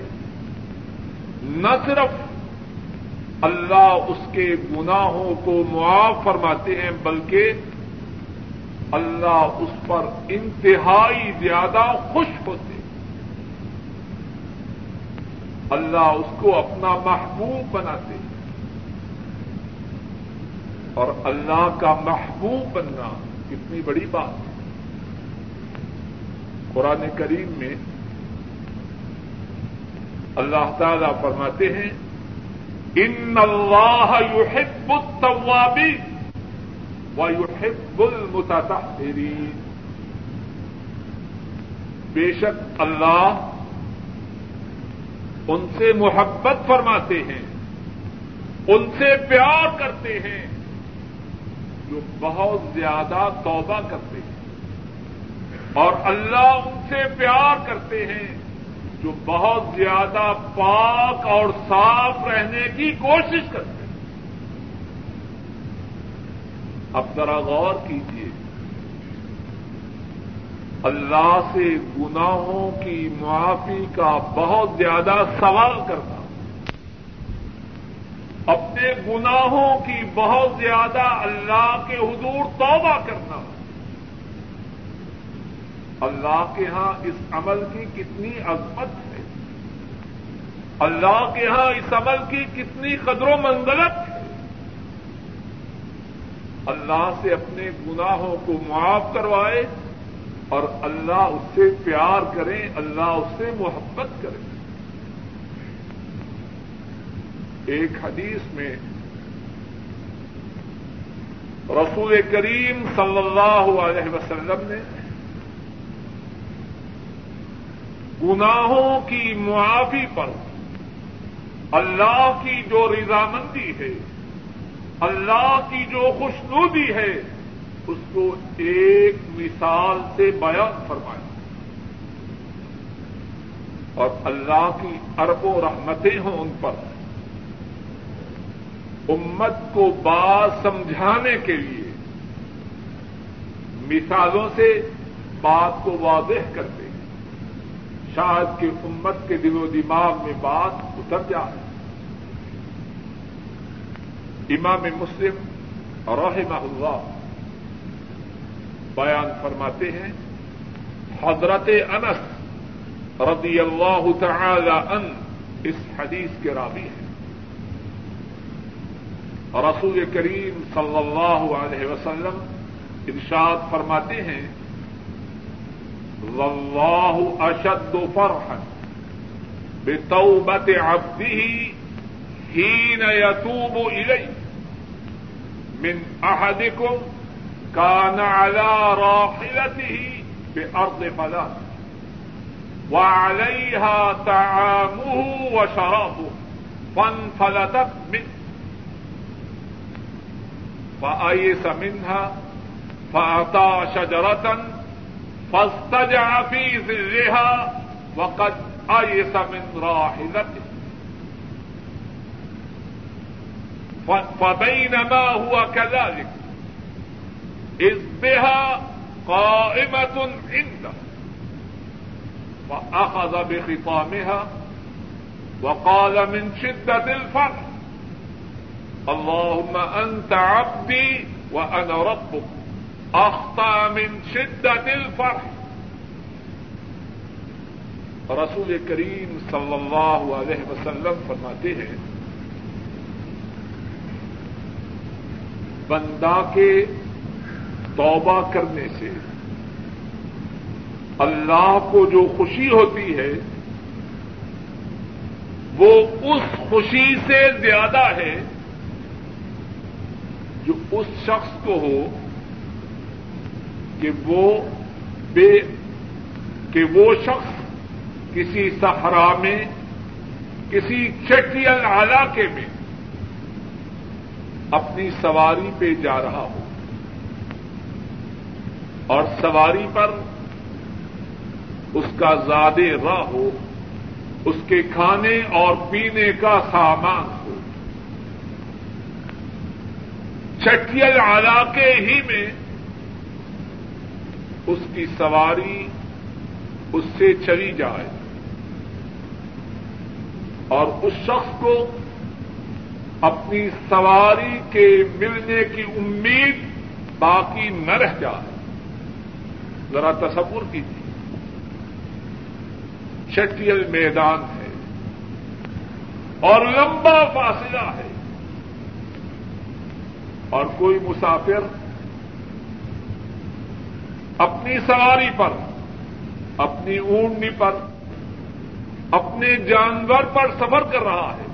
Speaker 1: نہ صرف اللہ اس کے گناہوں کو معاف فرماتے ہیں، بلکہ اللہ اس پر انتہائی زیادہ خوش ہوتے اللہ اس کو اپنا محبوب بناتے ہیں۔ اور اللہ کا محبوب بننا کتنی بڑی بات ہے۔ قرآن کریم میں اللہ تعالی فرماتے ہیں، ان اللہ یحب التوابین ويحب المتطهرين بے شک اللہ ان سے محبت فرماتے ہیں، ان سے پیار کرتے ہیں۔ جو بہت زیادہ توبہ کرتے ہیں اور اللہ ان سے پیار کرتے ہیں، جو بہت زیادہ پاک اور صاف رہنے کی کوشش کرتے ہیں۔ اب ذرا غور کیجیے اللہ سے گناہوں کی معافی کا بہت زیادہ سوال کرنا اپنے گناہوں کی بہت زیادہ اللہ کے حضور توبہ کرنا۔ اللہ کے ہاں اس عمل کی کتنی عظمت ہے۔ اللہ کے ہاں اس عمل کی کتنی قدر و منزلت ہے۔ اللہ سے اپنے گناہوں کو معاف کروائے اور اللہ اس سے پیار کرے، اللہ اس سے محبت کرے۔ ایک حدیث میں رسول کریم صلی اللہ علیہ وسلم نے گناہوں کی معافی پر اللہ کی جو رضامندی ہے، اللہ کی جو خوشنودی ہے، اس کو ایک مثال سے بیان فرمایا اور اللہ کی ارب و رحمتیں ہوں ان پر۔ امت کو بات سمجھانے کے لیے مثالوں سے بات کو واضح کرتے ہیں۔ شاید کہ امت کے دل و دماغ میں بات اتر جائے۔ امام مسلم رحمہ اللہ بیان فرماتے ہیں، حضرت انس رضی اللہ تعالی ان اس حدیث کے راوی ہیں۔ اور رسول کریم صلی اللہ علیہ وسلم ارشاد فرماتے ہیں، واللہ اشد فرحا بتوبت عبده حين يتوب إليه من أحدكم كان على راحلته بأرض فلاح وعليها طعامه وشرابه فانفلتت منه فأيس منها فأتى شجرة فاستجع في ظلها وقد أيس من راحلته. فبينما هو كذلك، إذ بها قائمة عنده، فأخذ بخطامها وقال من شدة الفرح اللهم أنت عبدي وأنا ربك. أخطأ من شدة الفرح. رسول کریم صلی اللہ علیہ وسلم فرماتے ہیں، بندہ کے توبہ کرنے سے اللہ کو جو خوشی ہوتی ہے، وہ اس خوشی سے زیادہ ہے جو اس شخص کو ہو کہ وہ بے کہ وہ شخص کسی صحرا میں، کسی چٹیل علاقے میں اپنی سواری پہ جا رہا ہو۔ اور سواری پر اس کا زیادہ راہ ہو، اس کے کھانے اور پینے کا سامان ہو۔ چٹیل علاقے ہی میں اس کی سواری اس سے چلی جائے اور اس شخص کو اپنی سواری کے ملنے کی امید باقی نہ رہ جائے۔ ذرا تصور کیجیے۔ چٹیل میدان ہے اور لمبا فاصلہ ہے۔ اور کوئی مسافر اپنی سواری پر، اپنی اونٹنی پر، اپنے جانور پر سفر کر رہا ہے۔